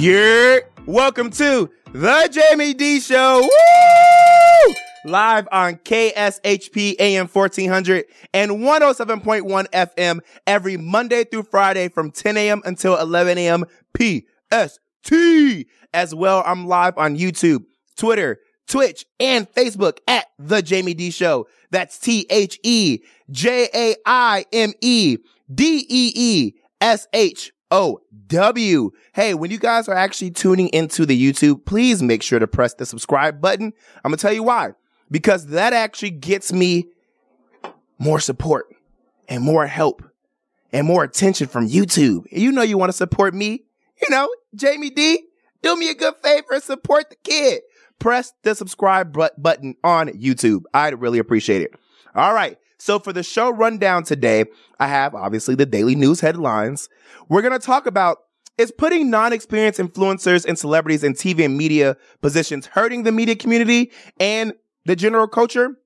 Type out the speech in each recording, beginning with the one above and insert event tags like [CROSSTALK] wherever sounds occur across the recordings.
Yeah, welcome to the Jaime Dee Show. Woo! Live on KSHP AM 1400 and 107.1 FM every Monday through Friday from 10 a.m. until 11 a.m. PST. As well, I'm live on YouTube, Twitter, Twitch, and Facebook at The Jaime Dee Show. That's T H E J A I M E D E E S H O W. Hey, when you guys are actually tuning into the YouTube, please make sure to press the subscribe button. I'm to tell you why. Because that actually gets me more support and more help and more attention from YouTube. You know, you want to support me. You know, Jaime Dee, do me a good favor and support the kid. Press the subscribe button on YouTube. I'd really appreciate it. All right. So for the show rundown today, I have obviously the daily news headlines. We're going to talk about is putting non-experienced influencers and celebrities in TV and media positions hurting the media community and the general culture?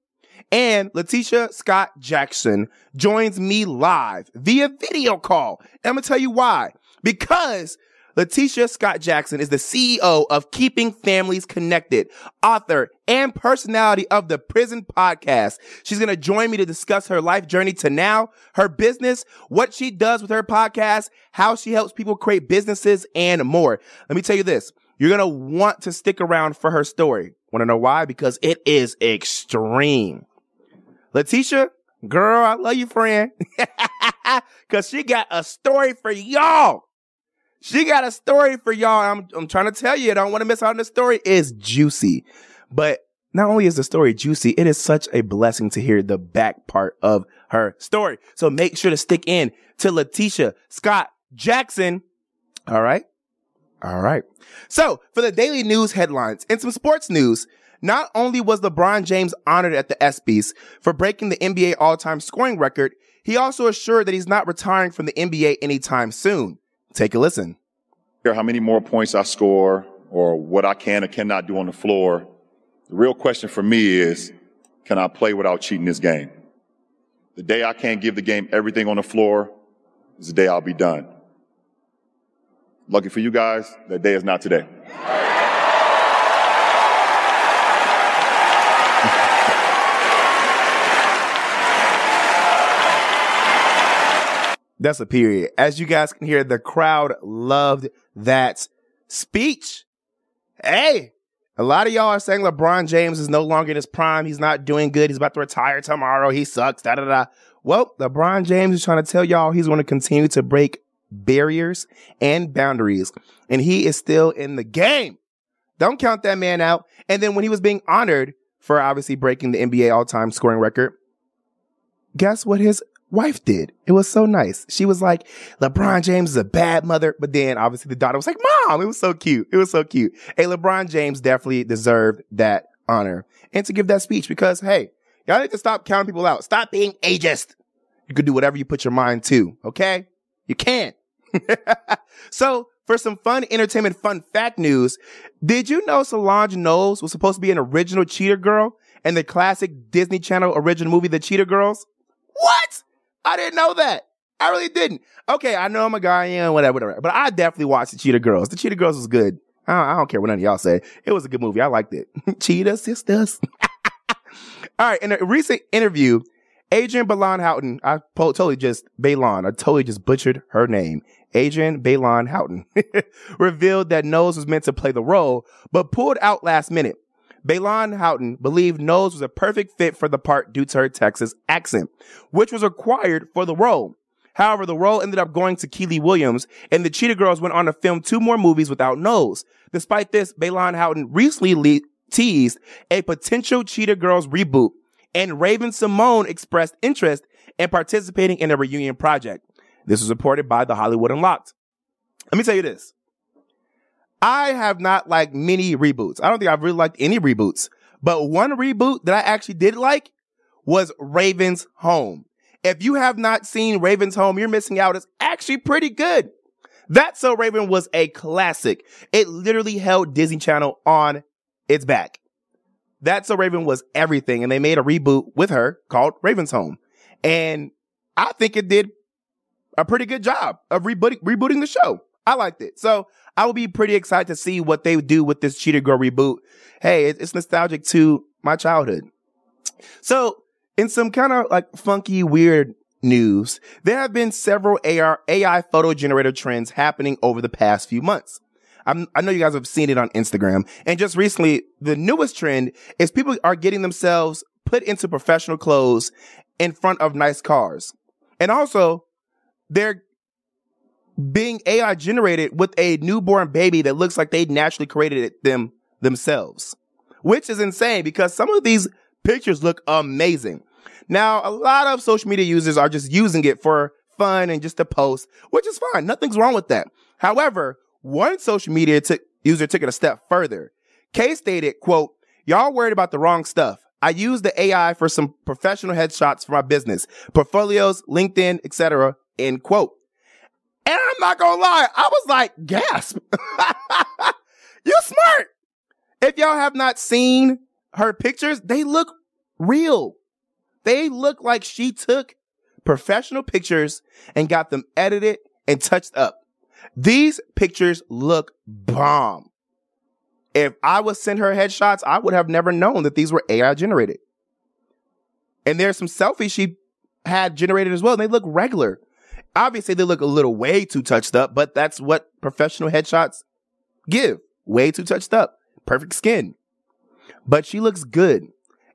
And Letitia Scott Jackson joins me live via video call. And I'm going to tell you why. Because Letitia Scott Jackson is the CEO of Keeping Families Connected, author and personality of the Prison Podcast. She's going to join me to discuss her life journey to now, her business, what she does with her podcast, how she helps people create businesses and more. Let me tell you this. You're going to want to stick around for her story. Want to know why? Because it is extreme. Letitia, girl, I love you, friend. [LAUGHS] Cause she got a story for y'all. She got a story for y'all. I'm, I'm trying to tell you, I don't want to miss out on the story. It's juicy. But not only is the story juicy, it is such a blessing to hear the back part of her story. So make sure to stick in to Letitia Scott Jackson. All right. All right. So for the daily news headlines and some sports news, not only was LeBron James honored at the ESPYs for breaking the NBA all-time scoring record, he also assured that he's not retiring from the NBA anytime soon. Take a listen. How many more points I score or what I can or cannot do on the floor. The real question for me is, can I play without cheating this game? The day I can't give the game everything on the floor is the day I'll be done. Lucky for you guys, that day is not today. That's a period. As you guys can hear, the crowd loved that speech. Hey, a lot of y'all are saying LeBron James is no longer in his prime. He's not doing good. He's about to retire tomorrow. He sucks. Da da da. Well, LeBron James is trying to tell y'all he's going to continue to break barriers and boundaries, and he is still in the game. Don't count that man out. And then when he was being honored for obviously breaking the NBA all-time scoring record, guess what his wife did. It was so nice. She was like, LeBron James is a bad mother. But then obviously the daughter was like, mom, it was so cute. It was so cute. Hey, LeBron James definitely deserved that honor and to give that speech because, hey, y'all need to stop counting people out. Stop being ageist. You can do whatever you put your mind to. Okay. You can. [LAUGHS] so for some fun entertainment fun fact news, did you know Solange Knowles was supposed to be an original Cheetah Girl in the classic Disney Channel original movie, The Cheetah Girls? What? I didn't know that. I really didn't. Okay, I know I'm a guy, yeah, whatever, whatever. But I definitely watched the Cheetah Girls. The Cheetah Girls was good. I don't, I don't care what none of y'all say. It was a good movie. I liked it. [LAUGHS] Cheetah sisters. [LAUGHS] All right. In a recent interview, Adrienne Bailon Houghton, I totally just, Bailon, I totally just butchered her name. Adrienne Bailon Houghton [LAUGHS] revealed that Knowles was meant to play the role, but pulled out last minute. Bailon Houghton believed Knowles was a perfect fit for the part due to her Texas accent, which was required for the role. However, the role ended up going to Kiely Williams, and the Cheetah Girls went on to film two more movies without Knowles. Despite this, Bailon Houghton recently le- teased a potential Cheetah Girls reboot, and Raven-Symoné expressed interest in participating in a reunion project. This was reported by The Hollywood Unlocked. Let me tell you this. I have not liked many reboots. I don't think I've really liked any reboots, but one reboot that I actually did like was Raven's Home. If you have not seen Raven's Home, you're missing out. It's actually pretty good. That So Raven was a classic. It literally held Disney Channel on its back. That So Raven was everything. And they made a reboot with her called Raven's Home. And I think it did a pretty good job of rebooting, rebooting the show. I liked it. So I will be pretty excited to see what they do with this Cheetah Girl reboot. Hey, it's nostalgic to my childhood. So, in some kind of like funky, weird news, there have been several AR, AI photo generator trends happening over the past few months. I'm, i know you guys have seen it on Instagram. And just recently, the newest trend is people are getting themselves put into professional clothes in front of nice cars. And also, they're being AI generated with a newborn baby that looks like they naturally created it them themselves, which is insane because some of these pictures look amazing. Now, a lot of social media users are just using it for fun and just to post, which is fine. Nothing's wrong with that. However, one social media t- user took it a step further. Kay stated, quote, y'all worried about the wrong stuff. I use the AI for some professional headshots for my business, portfolios, LinkedIn, etc. End quote. I'm not gonna lie, I was like, gasp. [LAUGHS] you smart. If y'all have not seen her pictures, they look real. They look like she took professional pictures and got them edited and touched up. These pictures look bomb. If I was sent her headshots, I would have never known that these were AI generated. And there's some selfies she had generated as well. And they look regular. Obviously, they look a little way too touched up, but that's what professional headshots give. Way too touched up. Perfect skin. But she looks good.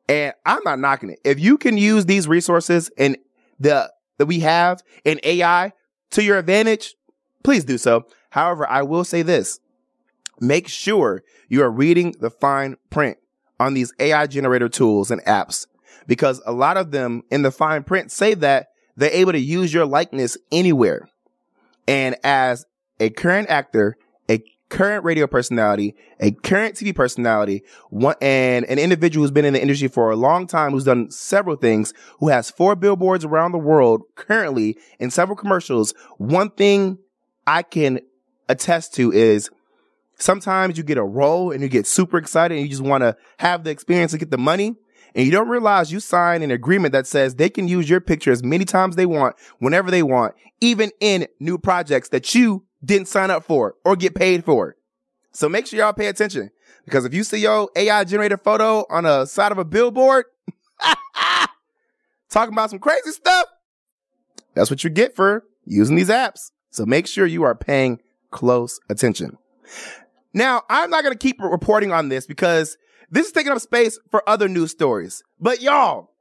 And I'm not knocking it. If you can use these resources and the that we have in AI to your advantage, please do so. However, I will say this. Make sure you are reading the fine print on these AI generator tools and apps because a lot of them in the fine print say that they're able to use your likeness anywhere. And as a current actor, a current radio personality, a current TV personality, one, and an individual who's been in the industry for a long time, who's done several things, who has four billboards around the world currently in several commercials. One thing I can attest to is sometimes you get a role and you get super excited and you just want to have the experience and get the money. And you don't realize you sign an agreement that says they can use your picture as many times they want, whenever they want, even in new projects that you didn't sign up for or get paid for. So make sure y'all pay attention because if you see your AI generated photo on a side of a billboard, [LAUGHS] talking about some crazy stuff, that's what you get for using these apps. So make sure you are paying close attention. Now, I'm not going to keep reporting on this because this is taking up space for other news stories. But y'all,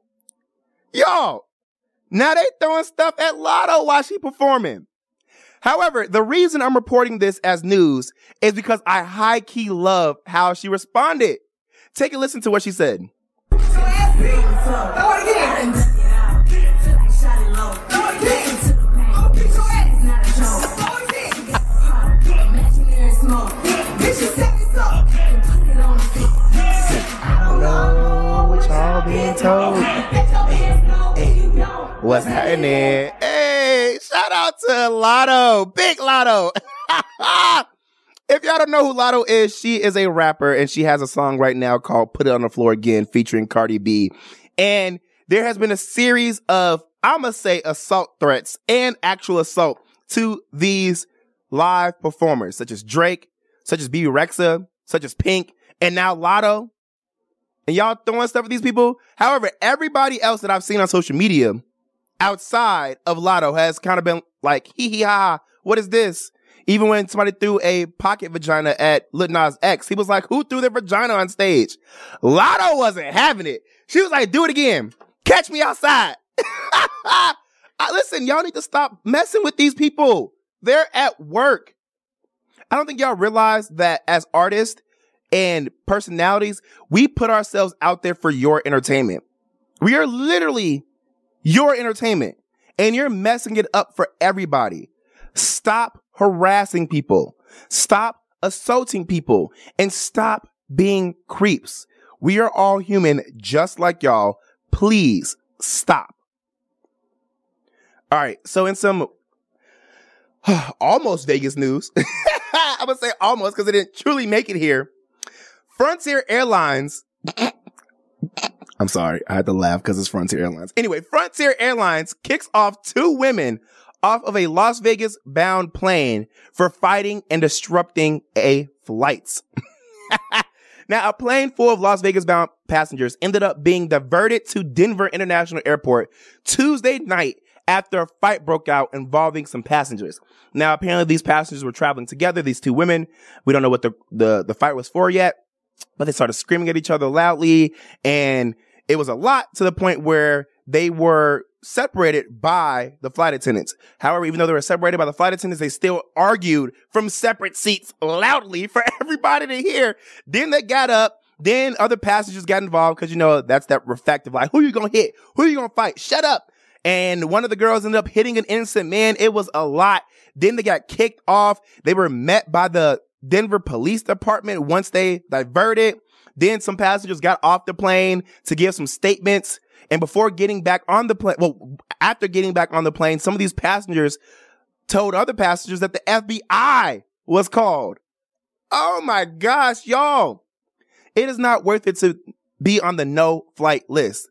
y'all, now they throwing stuff at Latto while she performing. However, the reason I'm reporting this as news is because I high key love how she responded. Take a listen to what she said. Told. What's happening? Hey, shout out to Latto, Big Latto. [LAUGHS] if y'all don't know who Latto is, she is a rapper and she has a song right now called Put It on the Floor Again featuring Cardi B. And there has been a series of, I'm going to say assault threats and actual assault to these live performers, such as Drake, such as Bebe Rexha, such as Pink, and now Latto and y'all throwing stuff at these people. However, everybody else that I've seen on social media outside of Latto has kind of been like, hee hee ha, what is this? Even when somebody threw a pocket vagina at Lil Nas X, he was like, who threw their vagina on stage? Latto wasn't having it. She was like, do it again. Catch me outside. [LAUGHS] Listen, y'all need to stop messing with these people. They're at work. I don't think y'all realize that as artists, and personalities, we put ourselves out there for your entertainment. We are literally your entertainment and you're messing it up for everybody. Stop harassing people. Stop assaulting people and stop being creeps. We are all human just like y'all. Please stop. All right. So in some [SIGHS] almost Vegas news, [LAUGHS] I would say almost because it didn't truly make it here. Frontier Airlines. I'm sorry. I had to laugh because it's Frontier Airlines. Anyway, Frontier Airlines kicks off two women off of a Las Vegas bound plane for fighting and disrupting a flight. [LAUGHS] now, a plane full of Las Vegas bound passengers ended up being diverted to Denver International Airport Tuesday night after a fight broke out involving some passengers. Now, apparently these passengers were traveling together, these two women. We don't know what the, the, the fight was for yet, but they started screaming at each other loudly and it was a lot to the point where they were separated by the flight attendants. However, even though they were separated by the flight attendants, they still argued from separate seats loudly for [LAUGHS] everybody to hear. Then they got up. Then other passengers got involved because, you know, that's that reflective, like, who you gonna hit? Who you gonna fight? Shut up. And one of the girls ended up hitting an innocent man. It was a lot. Then they got kicked off. They were met by the Denver Police Department once they diverted. Then some passengers got off the plane to give some statements. And before getting back on the plane, well, after getting back on the plane, some of these passengers told other passengers that the FBI was called. Oh my gosh, y'all. It is not worth it to be on the no flight list.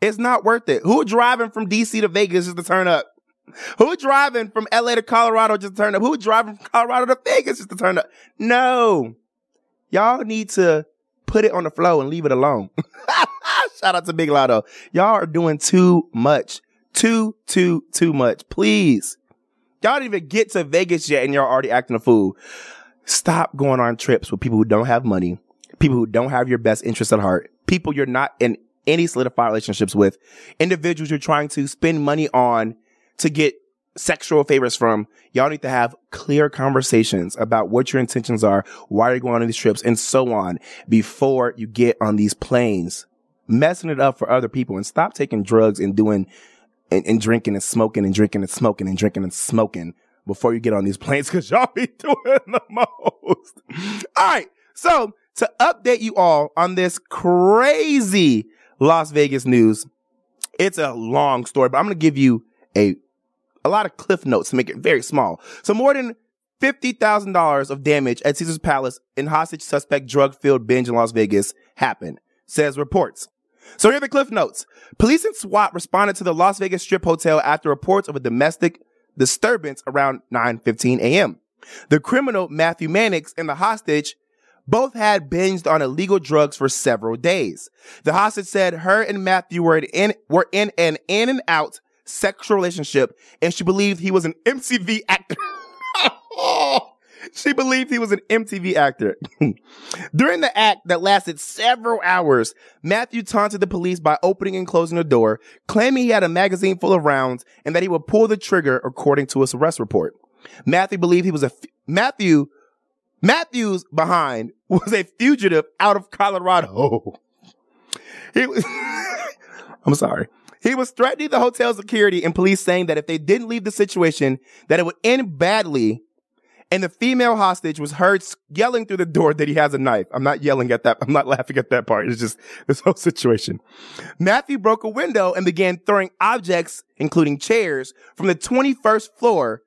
It's not worth it. Who driving from DC to Vegas just to turn up? Who driving from LA to Colorado just to turn up? Who driving from Colorado to Vegas just to turn up? No. Y'all need to put it on the flow and leave it alone. [LAUGHS] Shout out to Big Latto. Y'all are doing too much. Too, too, too much. Please. Y'all didn't even get to Vegas yet and y'all already acting a fool. Stop going on trips with people who don't have money, people who don't have your best interests at heart, people you're not in any solidified relationships with, individuals you're trying to spend money on to get sexual favors from, y'all need to have clear conversations about what your intentions are, why you're going on these trips, and so on before you get on these planes. Messing it up for other people and stop taking drugs and doing and, and drinking and smoking and drinking and smoking and drinking and smoking before you get on these planes because y'all be [LAUGHS] doing the most. All right. So to update you all on this crazy Las Vegas news, it's a long story, but I'm going to give you a a lot of cliff notes to make it very small. So more than $50,000 of damage at Caesar's Palace in hostage suspect drug filled binge in Las Vegas happened, says reports. So here are the cliff notes. Police and SWAT responded to the Las Vegas Strip Hotel after reports of a domestic disturbance around 9:15 a.m. The criminal Matthew Mannix and the hostage both had binged on illegal drugs for several days. The hostage said her and Matthew were in were in an in and out sexual relationship and she believed he was an MTV actor. [LAUGHS] she believed he was an MTV actor. [LAUGHS] During the act that lasted several hours, Matthew taunted the police by opening and closing the door, claiming he had a magazine full of rounds and that he would pull the trigger according to his arrest report. Matthew believed he was a, Matthew, Matthews behind was a fugitive out of Colorado. [LAUGHS] He was, I'm sorry. He was threatening the hotel security and police saying that if they didn't leave the situation, that it would end badly. And the female hostage was heard yelling through the door that he has a knife. I'm not yelling at that. I'm not laughing at that part. It's just this whole situation. Matthew broke a window and began throwing objects, including chairs, from the 21st floor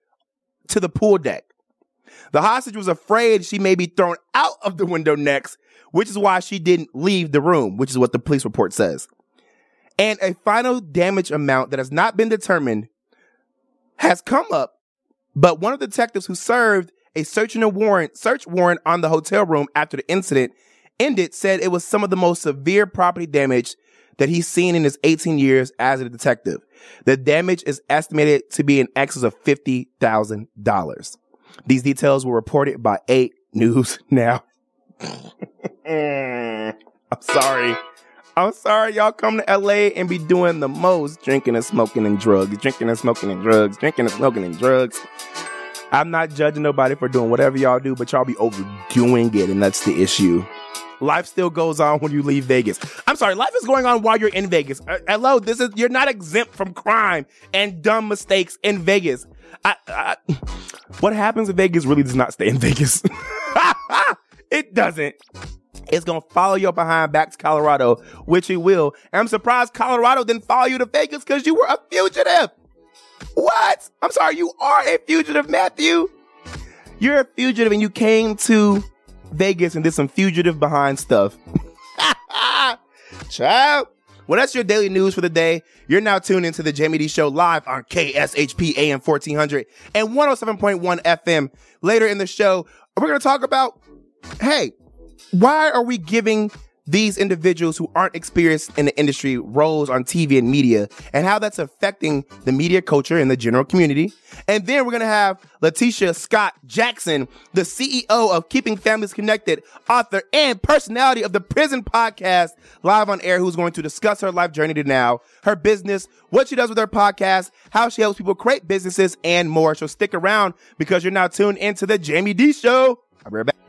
to the pool deck. The hostage was afraid she may be thrown out of the window next, which is why she didn't leave the room, which is what the police report says and a final damage amount that has not been determined has come up. But one of the detectives who served a search and a warrant, search warrant on the hotel room after the incident ended said it was some of the most severe property damage that he's seen in his 18 years as a detective. The damage is estimated to be in excess of $50,000. These details were reported by 8 News [LAUGHS] Now. [LAUGHS] I'm sorry. I'm sorry, y'all come to LA and be doing the most drinking and smoking and drugs, drinking and smoking and drugs, drinking and smoking and drugs. I'm not judging nobody for doing whatever y'all do, but y'all be overdoing it, and that's the issue. Life still goes on when you leave Vegas. I'm sorry, life is going on while you're in Vegas. Uh, hello, this is you're not exempt from crime and dumb mistakes in Vegas. I, I, what happens in Vegas really does not stay in Vegas. [LAUGHS] it doesn't it's gonna follow you behind back to Colorado, which it will. And I'm surprised Colorado didn't follow you to Vegas because you were a fugitive. What? I'm sorry, you are a fugitive, Matthew. You're a fugitive and you came to Vegas and did some fugitive behind stuff. [LAUGHS] Child. Well, that's your daily news for the day. You're now tuned into the Jaime Dee Show live on KSHP AM 1400 and 107.1 FM. Later in the show, we're going to talk about, hey, why are we giving these individuals who aren't experienced in the industry roles on TV and media and how that's affecting the media culture and the general community. And then we're going to have Letitia Scott Jackson, the CEO of Keeping Families Connected, author and personality of the Prison Podcast, live on air, who's going to discuss her life journey to now, her business, what she does with her podcast, how she helps people create businesses, and more. So stick around because you're now tuned into the Jaime Dee Show. I'll be right back.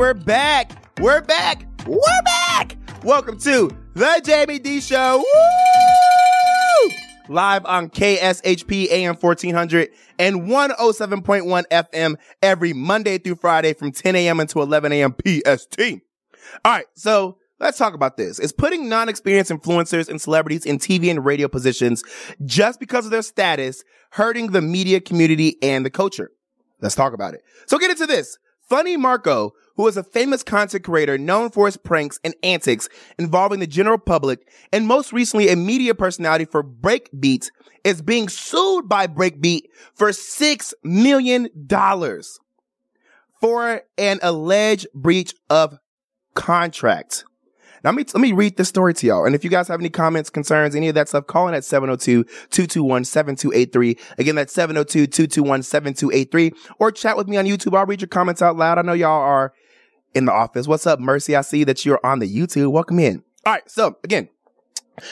We're back. We're back. We're back. Welcome to the Jaime Dee Show. Woo! Live on KSHP AM 1400 and 107.1 FM every Monday through Friday from 10 a.m. until 11 a.m. PST. All right. So let's talk about this. Is putting non-experienced influencers and celebrities in TV and radio positions just because of their status hurting the media community and the culture? Let's talk about it. So get into this. Funny Marco, who is a famous content creator known for his pranks and antics involving the general public, and most recently a media personality for Breakbeat, is being sued by Breakbeat for $6 million for an alleged breach of contract. Now, let me, let me read this story to y'all. And if you guys have any comments, concerns, any of that stuff, call in at 702-221-7283. Again, that's 702-221-7283 or chat with me on YouTube. I'll read your comments out loud. I know y'all are in the office. What's up, Mercy? I see that you're on the YouTube. Welcome in. All right. So again,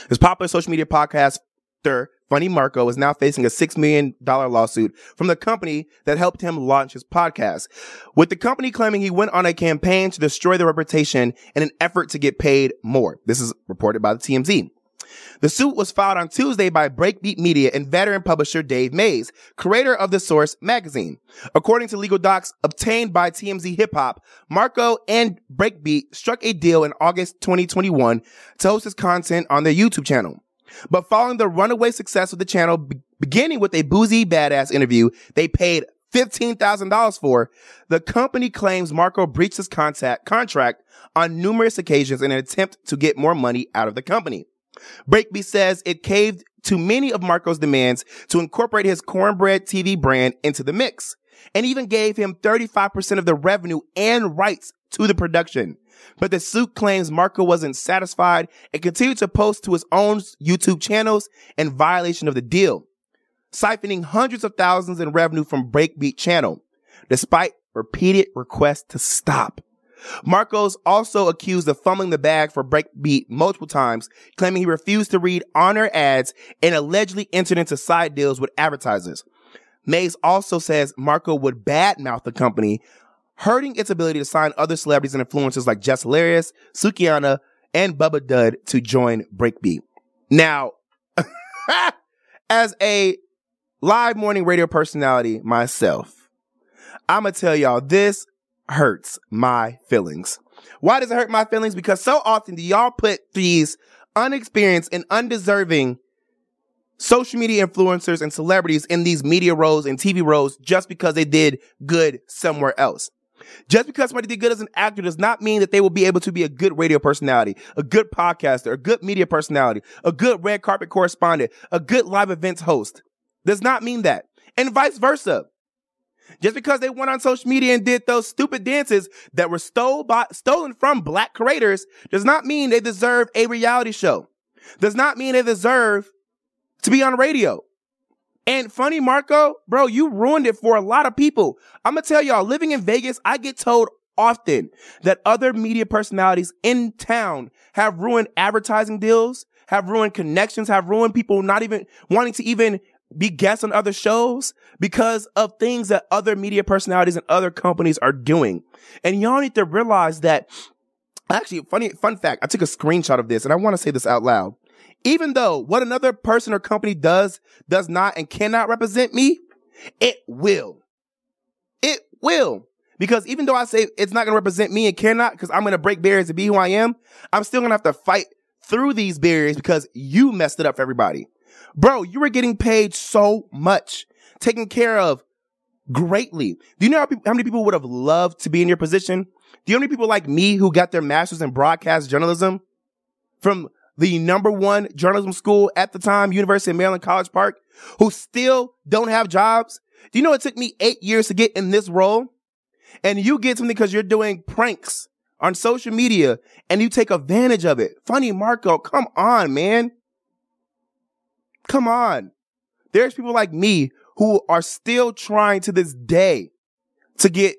this popular social media podcaster, Funny Marco, is now facing a $6 million lawsuit from the company that helped him launch his podcast. With the company claiming he went on a campaign to destroy their reputation in an effort to get paid more. This is reported by the TMZ. The suit was filed on Tuesday by Breakbeat Media and veteran publisher Dave Mays, creator of The Source magazine. According to legal docs obtained by TMZ Hip Hop, Marco and Breakbeat struck a deal in August 2021 to host his content on their YouTube channel. But following the runaway success of the channel, be- beginning with a Boosie Badazz interview they paid $15,000 for, the company claims Marco breached his contact contract on numerous occasions in an attempt to get more money out of the company. Breakbeat says it caved to many of Marco's demands to incorporate his cornbread TV brand into the mix and even gave him 35% of the revenue and rights to the production. But the suit claims Marco wasn't satisfied and continued to post to his own YouTube channels in violation of the deal, siphoning hundreds of thousands in revenue from Breakbeat channel, despite repeated requests to stop. Marcos also accused of fumbling the bag for Breakbeat multiple times, claiming he refused to read honor ads and allegedly entered into side deals with advertisers. Mays also says Marco would badmouth the company, hurting its ability to sign other celebrities and influencers like Jess Hilarious, Sukihana, and Bubba Dub to join Breakbeat. Now, [LAUGHS] as a live morning radio personality myself, I'm gonna tell y'all this hurts my feelings. Why does it hurt my feelings? Because so often do y'all put these unexperienced and undeserving social media influencers and celebrities in these media roles and TV roles just because they did good somewhere else. Just because somebody did good as an actor does not mean that they will be able to be a good radio personality, a good podcaster, a good media personality, a good red carpet correspondent, a good live events host. Does not mean that. And vice versa. Just because they went on social media and did those stupid dances that were stole by, stolen from black creators does not mean they deserve a reality show. Does not mean they deserve to be on radio. And funny, Marco, bro, you ruined it for a lot of people. I'm gonna tell y'all, living in Vegas, I get told often that other media personalities in town have ruined advertising deals, have ruined connections, have ruined people not even wanting to even be guests on other shows because of things that other media personalities and other companies are doing. And y'all need to realize that actually funny fun fact, I took a screenshot of this and I want to say this out loud. Even though what another person or company does does not and cannot represent me, it will. It will. Because even though I say it's not going to represent me and cannot, because I'm going to break barriers to be who I am, I'm still going to have to fight through these barriers because you messed it up for everybody. Bro, you were getting paid so much, taken care of greatly. Do you know how, people, how many people would have loved to be in your position? Do you know many people like me who got their master's in broadcast journalism from the number one journalism school at the time, University of Maryland College Park, who still don't have jobs? Do you know it took me eight years to get in this role? And you get something because you're doing pranks on social media and you take advantage of it. Funny Marco, come on, man. Come on. There's people like me who are still trying to this day to get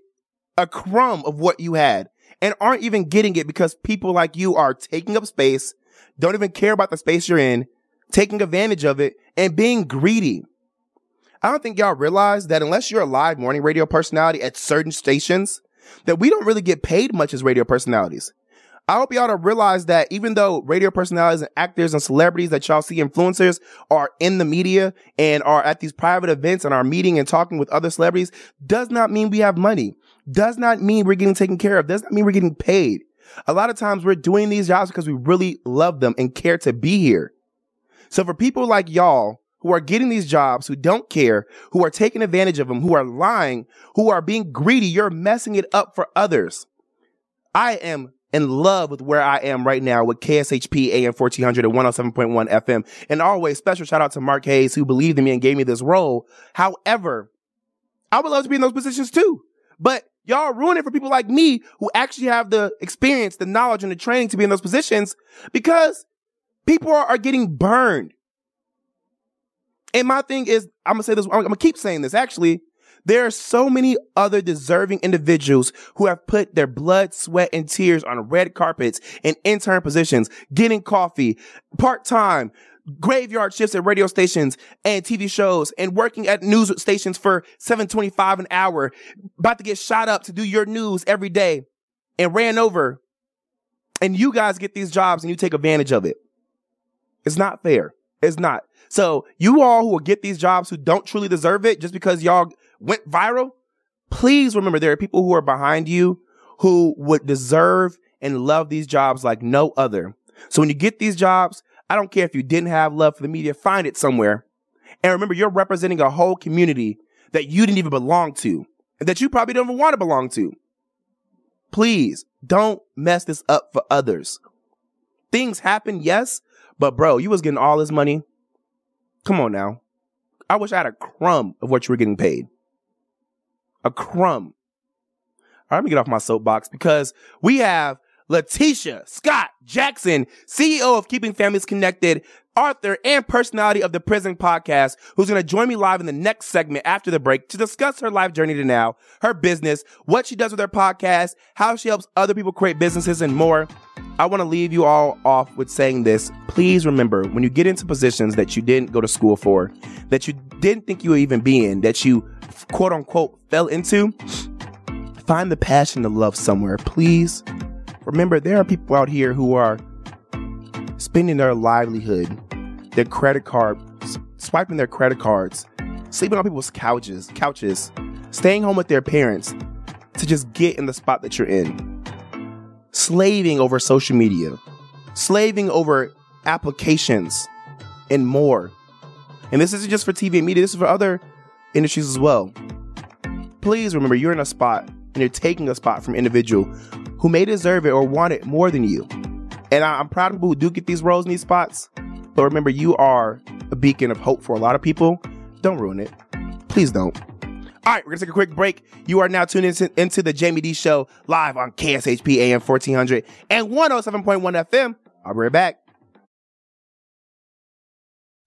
a crumb of what you had and aren't even getting it because people like you are taking up space, don't even care about the space you're in, taking advantage of it and being greedy. I don't think y'all realize that unless you're a live morning radio personality at certain stations, that we don't really get paid much as radio personalities. I hope y'all to realize that even though radio personalities and actors and celebrities that y'all see influencers are in the media and are at these private events and are meeting and talking with other celebrities does not mean we have money. Does not mean we're getting taken care of. Does not mean we're getting paid. A lot of times we're doing these jobs because we really love them and care to be here. So for people like y'all who are getting these jobs, who don't care, who are taking advantage of them, who are lying, who are being greedy, you're messing it up for others. I am in love with where I am right now with KSHP AM 1400 and 107.1 FM. And always special shout out to Mark Hayes who believed in me and gave me this role. However, I would love to be in those positions too. But y'all ruin it for people like me who actually have the experience, the knowledge and the training to be in those positions because people are, are getting burned. And my thing is, I'm gonna say this, I'm gonna keep saying this actually. There are so many other deserving individuals who have put their blood, sweat, and tears on red carpets in intern positions, getting coffee, part time, graveyard shifts at radio stations and TV shows and working at news stations for 725 an hour, about to get shot up to do your news every day and ran over. And you guys get these jobs and you take advantage of it. It's not fair. It's not. So you all who will get these jobs who don't truly deserve it just because y'all went viral, please remember there are people who are behind you who would deserve and love these jobs like no other. So when you get these jobs, I don't care if you didn't have love for the media, find it somewhere. And remember, you're representing a whole community that you didn't even belong to and that you probably don't even want to belong to. Please don't mess this up for others. Things happen, yes, but bro, you was getting all this money. Come on now. I wish I had a crumb of what you were getting paid a crumb. All right, let me get off my soapbox because we have Letitia Scott Jackson, CEO of Keeping Families Connected, author and personality of the Prison Podcast, who's going to join me live in the next segment after the break to discuss her life journey to now, her business, what she does with her podcast, how she helps other people create businesses, and more. I want to leave you all off with saying this. Please remember when you get into positions that you didn't go to school for, that you didn't think you would even be in, that you quote unquote fell into, find the passion to love somewhere. Please remember there are people out here who are spending their livelihood, their credit card, swiping their credit cards, sleeping on people's couches, couches, staying home with their parents to just get in the spot that you're in. Slaving over social media, slaving over applications and more. And this isn't just for TV and media, this is for other industries as well. Please remember you're in a spot and you're taking a spot from an individual who may deserve it or want it more than you. And I, am proud of people who do get these roles in these spots. But remember, you are a beacon of hope for a lot of people. Don't ruin it. Please don't. All right, we're gonna take a quick break. You are now tuned into, into the Jaime Dee Show live on KSHP AM 1400 and 107.1 FM. I'll be right back.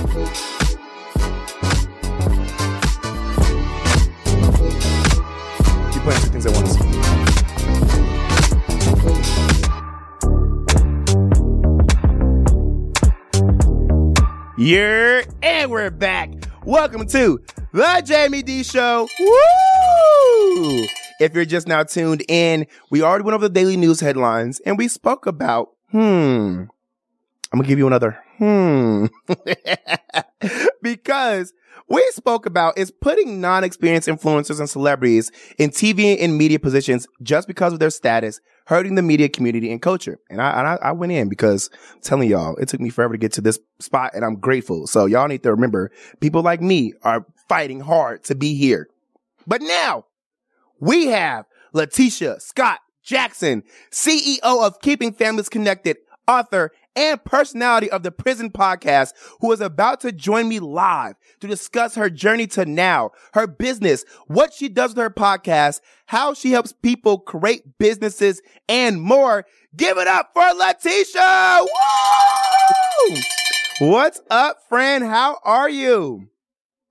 Keep playing see. Yeah, and we're back. Welcome to the Jaime Dee Show. Woo! If you're just now tuned in, we already went over the daily news headlines and we spoke about, hmm, I'm gonna give you another, hmm, [LAUGHS] because we spoke about is putting non-experienced influencers and celebrities in TV and media positions just because of their status hurting the media community and culture. And I, and I, I went in because I'm telling y'all, it took me forever to get to this spot and I'm grateful. So y'all need to remember people like me are fighting hard to be here. But now we have Letitia Scott Jackson, CEO of Keeping Families Connected, author and personality of the Prison Podcast, who is about to join me live to discuss her journey to now, her business, what she does with her podcast, how she helps people create businesses, and more. Give it up for Letitia! Woo! What's up, friend? How are you?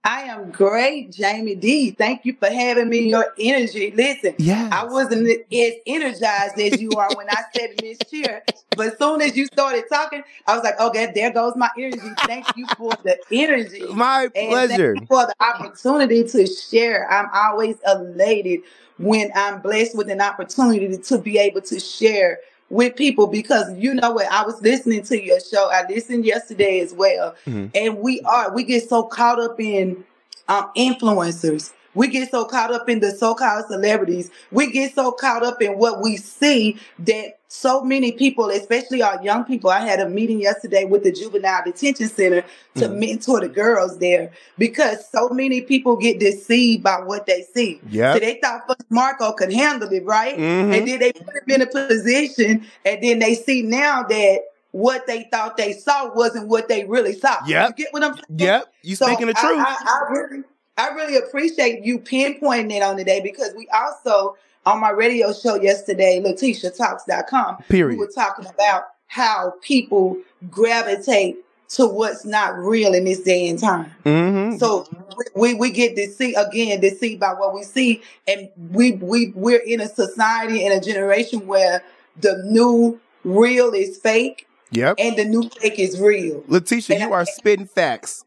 I am great, Jaime Dee. Thank you for having me. Your energy. Listen, Yes. I wasn't as energized as you are when I said Miss Cheer, but as soon as you started talking, I was like, okay, there goes my energy. Thank you for the energy. My And pleasure. Thank you for the opportunity to share. I'm always elated when I'm blessed with an opportunity to be able to share with people because you know what I was listening to your show. I listened yesterday as well. Mhm. And we are we get so caught up in um influencers. We get so caught up in the so-called celebrities. We get so caught up in what we see that so many people, especially our young people, I had a meeting yesterday with the juvenile detention center to Mhm. mentor the girls there because so many people get deceived by what they see. Yeah. So they thought Marco could handle it, right? Mhm. And then they put him in a position, and then they see now that what they thought they saw wasn't what they really saw. Yeah. You get what I'm saying? Yep. You So speaking the I- truth. I, I really, I really appreciate you pinpointing it on today because we also on my radio show yesterday, LetitiaTalks.com, we Period. were talking about how people gravitate to what's not real in this day and time. Mm-hmm. So we we get deceived again, deceived by what we see, and we we we're in a society and a generation where the new real is fake yep. and the new fake is real. Letitia, and you I- are spitting facts.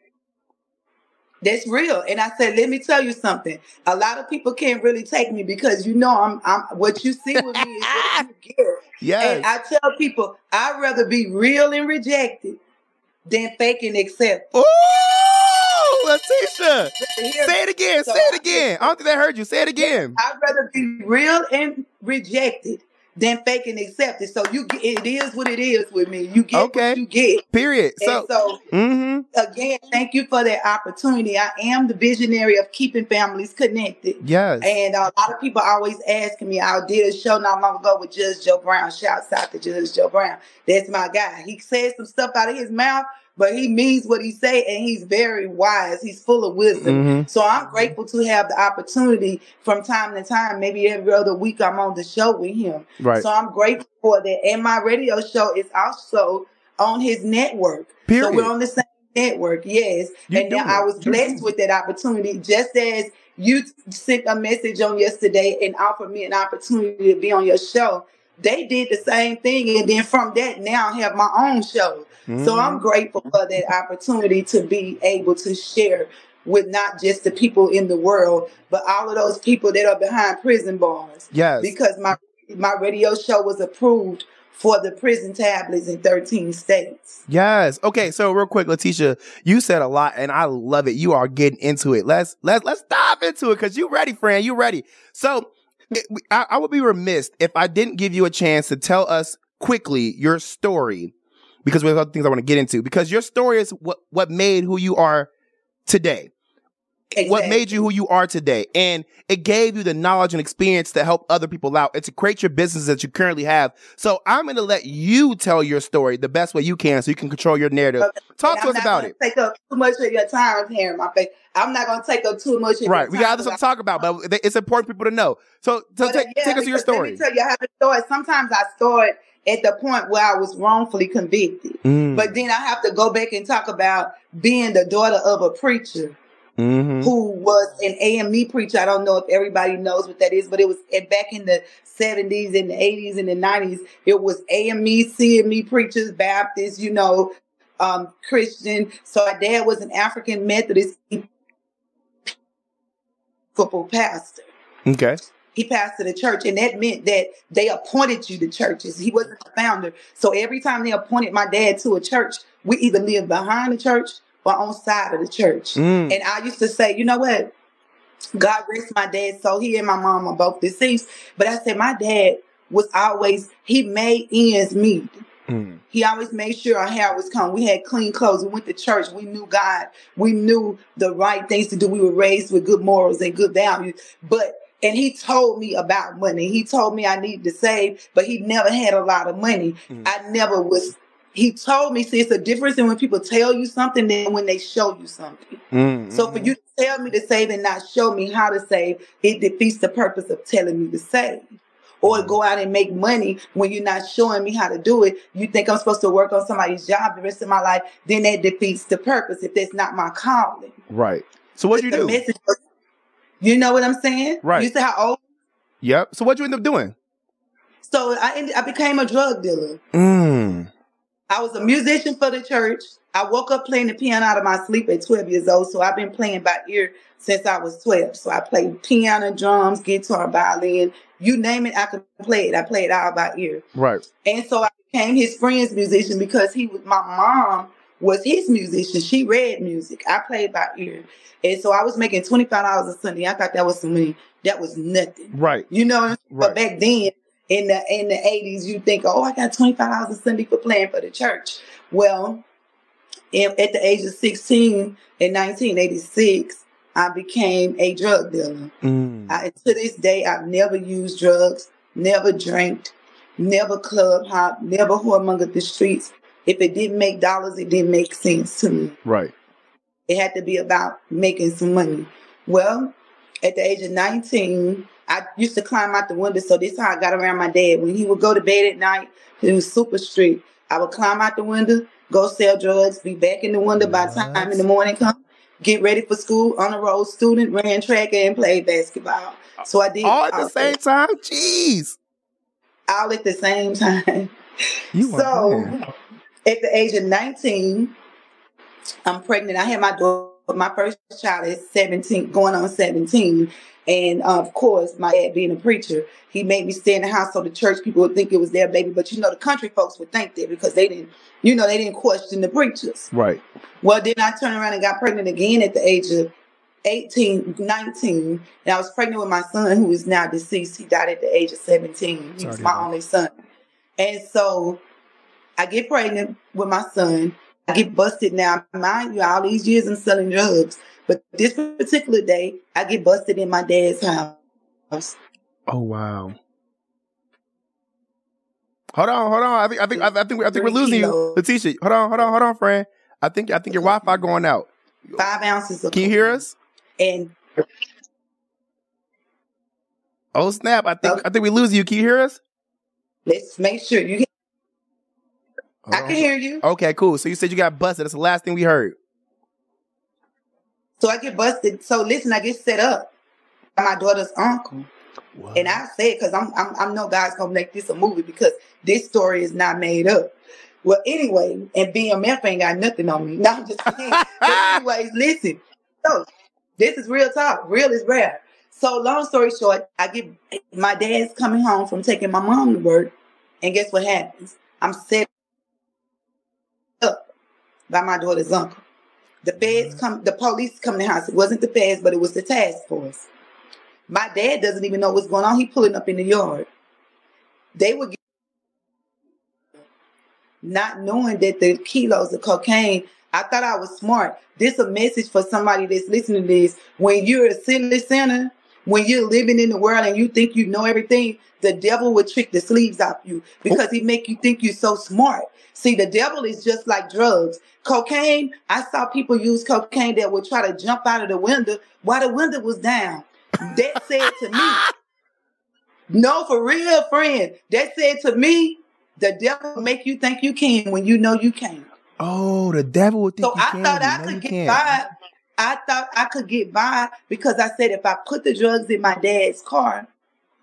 That's real. And I said, let me tell you something. A lot of people can't really take me because you know I'm I'm what you see with me is what you [LAUGHS] get. Yes. And I tell people I'd rather be real and rejected than fake and accept. Ooh, Letitia. Say it again. So Say it again. I don't think I heard you. Say it again. I'd rather be real and rejected than fake and accept it. So you get it is what it is with me. You get Okay. what you get. Period. And So, so mm-hmm. again, thank you for that opportunity. I am the visionary of keeping families connected. Yes. And uh, a lot of people always asking me. I did a show not long ago with Judge Joe Brown. Shouts out to Judge Joe Brown. That's my guy. He says some stuff out of his mouth, but he means what he say, and he's very wise. He's full of wisdom. Mhm. So I'm grateful to have the opportunity from time to time. Maybe every other week I'm on the show with him. Right. So I'm grateful for that. And my radio show is also on his network. So we're on the same network, yes. You and now I was blessed with that opportunity, just as you sent a message on yesterday and offered me an opportunity to be on your show. They did the same thing, and then from that, now I have my own show. So. I'm mm-hmm. grateful for that opportunity to be able to share with not just the people in the world, but all of those people that are behind prison bars. Yes. Because my my radio show was approved for the prison tablets in 13 states. Yes. Okay. So real quick, Letitia, you said a lot, and I love it. You are getting into it. Let's let's let's dive into it because you ready, friend. You ready? So eh, it, I, I would be remiss if I didn't give you a chance to tell us quickly your story because we have other things I want to get into. Because your story is what what made who you are today. What made you who you are today. And it gave you the knowledge and experience to help other people out and to create your business that you currently have. So I'm going to let you tell your story the best way you can so you can control your narrative. Okay. Talk And to I'm us not about it. Take up too much of your time here in my face. I'm not gonna take up too much. Of Right. Your We got other stuff to talk about, but it's important people to know. So, so But, take, yeah, take us to your story. me tell you how to start. Sometimes I start at the point where I was wrongfully convicted, Mm. but then I have to go back and talk about being the daughter of a preacher Mhm. who was an AME preacher. I don't know if everybody knows what that is, but it was back in the 70s and the 80s and the 90s. It was AME, CME preachers, Baptists, you know, um, Christian. So my dad was an African Methodist football pastor. Okay. He pastored a church, and that meant that they appointed you to churches. He wasn't the founder. So every time they appointed my dad to a church, we either lived behind the church or on side of the church. Mm. And I used to say, you know what? God rest my dad. So he and my mom are both deceased. But I said, my dad was always, he made ends meet. Mm. He always made sure our hair was combed. We had clean clothes. We went to church. We knew God. We knew the right things to do. We were raised with good morals and good values. But and he told me about money. He told me I needed to save, but he never had a lot of money. Mhm. I never was. He told me, see, it's a difference in when people tell you something than when they show you something. Mm. So for you to tell me to save and not show me how to save, it defeats the purpose of telling me to save. Or go out and make money when you're not showing me how to do it. You think I'm supposed to work on somebody's job the rest of my life, then that defeats the purpose if that's not my calling. Right. So what'd you The do? You know what I'm saying? Right. You said how old? Yep. So what'd you end up doing? So I ended, I became a drug dealer. Mm. I was a musician for the church. I woke up playing the piano out of my sleep at 12 years old. So I've been playing by ear since I was 12. So I played piano, drums, guitar, violin, you name it, I could play it. I played all by ear. Right. And so I became his friend's musician because he was my mom was his musician. She read music. I played by ear. And so I was making $25 a Sunday. I thought that was some money. That was nothing. Right. You know, Right. but back then in the in the eighties, you think, oh, I got twenty five dollars a Sunday for playing for the church. Well, in, at the age of sixteen in nineteen eighty six, I became a drug dealer. Mm. I, to this day, I've never used drugs, never drank, never club hop, never whoremongered the streets. If it didn't make dollars, it didn't make sense to me. Right. It had to be about making some money. Well, at the age of 19, I used to climb out the window. So this is how I got around my dad. When he would go to bed at night, he was super strict. I would climb out the window, go sell drugs, be back in the window by the time in the morning come, get ready for school, on the road student, ran track and played basketball. So I did All at the same that, time? Jeez. all at the same [LAUGHS] time. You So. At the age of 19, I'm pregnant. I had my daughter, my first child is 17, going on 17. And uh, of course, my dad being a preacher, he made me stay in the house so the church people would think it was their baby. But you know, the country folks would think that because they didn't, you know, they didn't question the preachers. Right. Well, then I turned around and got pregnant again at the age of 18, 19. And I was pregnant with my son who is now deceased. He died at the age of 17. He was my only son. And so I get pregnant with my son. I get busted now. Mind you, all these years I'm selling drugs. But this particular day, I get busted in my dad's house. Oh wow. Hold on, hold on. I think I think I think I think, I think we're losing you. Letitia. Hold on, hold on, hold on, friend. I think I think your Wi-Fi going out. Five ounces of Can you hear us? And Oh snap! I think Okay. I think we lose you. Can you hear us? let's make sure you I can hear you. Okay, cool. So you said you got busted. That's the last thing we heard. So I get busted. So listen, I get set up by my daughter's uncle. And I say it because I'm, I'm I'm know God's gonna make this a movie because this story is not made up. Well, anyway, and BMF ain't got nothing on me. [LAUGHS] No, I'm just kidding. anyways, listen. So this is real talk. Real is rare. So long story short, I get my dad's coming home from taking my mom to work, and guess what happens? I'm set by my daughter's uncle. The feds come, the police come to the house. It wasn't the feds, but it was the task force. My dad doesn't even know what's going on. He pulling up in the yard. They were not knowing that the kilos of cocaine. I thought I was smart. This a message for somebody that's listening to this. When you're a sinless sinner, when you're living in the world and you think you know everything, the devil will trick the sleeves off you because he make you think you're so smart. See, the devil is just like drugs. Cocaine, I saw people use cocaine that would try to jump out of the window while the window was down. That said to me, no, for real, friend. That said to me, the devil make you think you can when you know you can't. Oh, the devil would think So I can. thought I could get by. I thought I could get by because I said if I put the drugs in my dad's car,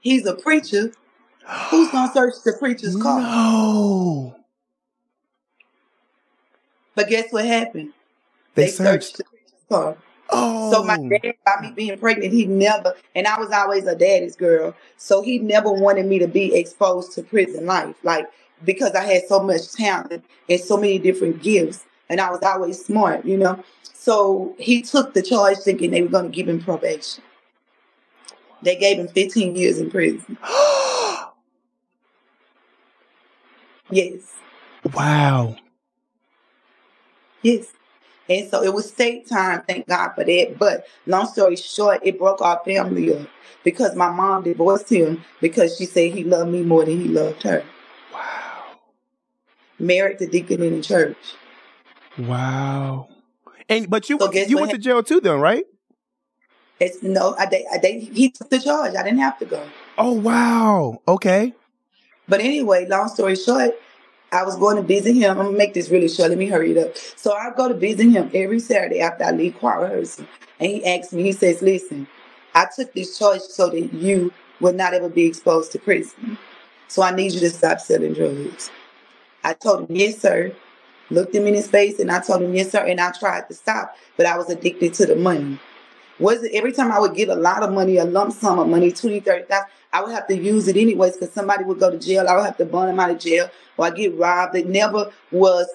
he's a preacher. [GASPS] Who's gonna search the preacher's car? No. But guess what happened? They, They searched searched. the preacher's car. Oh. So my oh. dad, by me being pregnant, he never, and I was always a daddy's girl. So he never wanted me to be exposed to prison life, like because I had so much talent and so many different gifts, and I was always smart, you know. So he took the charge thinking they were going to give him probation. They gave him 15 years in prison. [GASPS] Yes, wow. yes. And so it was state time, thank God for that. But long story short, it broke our family up because my mom divorced him because she said he loved me more than he loved her. Wow. Married the deacon in the church. Wow. And but you So went, you went to jail too, then, right? It's no, I, they, I, they, he took the charge. I didn't have to go. Oh wow. Okay. But anyway, long story short, I was going to visit him. I'm gonna make this really short. Let me hurry it up. So I go to visit him every Saturday after I leave choir rehearsal, and he asks me. He says, "Listen, I took this charge so that you will not ever be exposed to prison. So I need you to stop selling drugs." I told him, "Yes, sir." Looked him in his face, and I told him, "Yes, sir." And I tried to stop, but I was addicted to the money. Was it every time I would get a lot of money, a lump sum of money, 20, 30,000, I would have to use it anyways because somebody would go to jail. I would have to burn them out of jail or I get robbed. It never was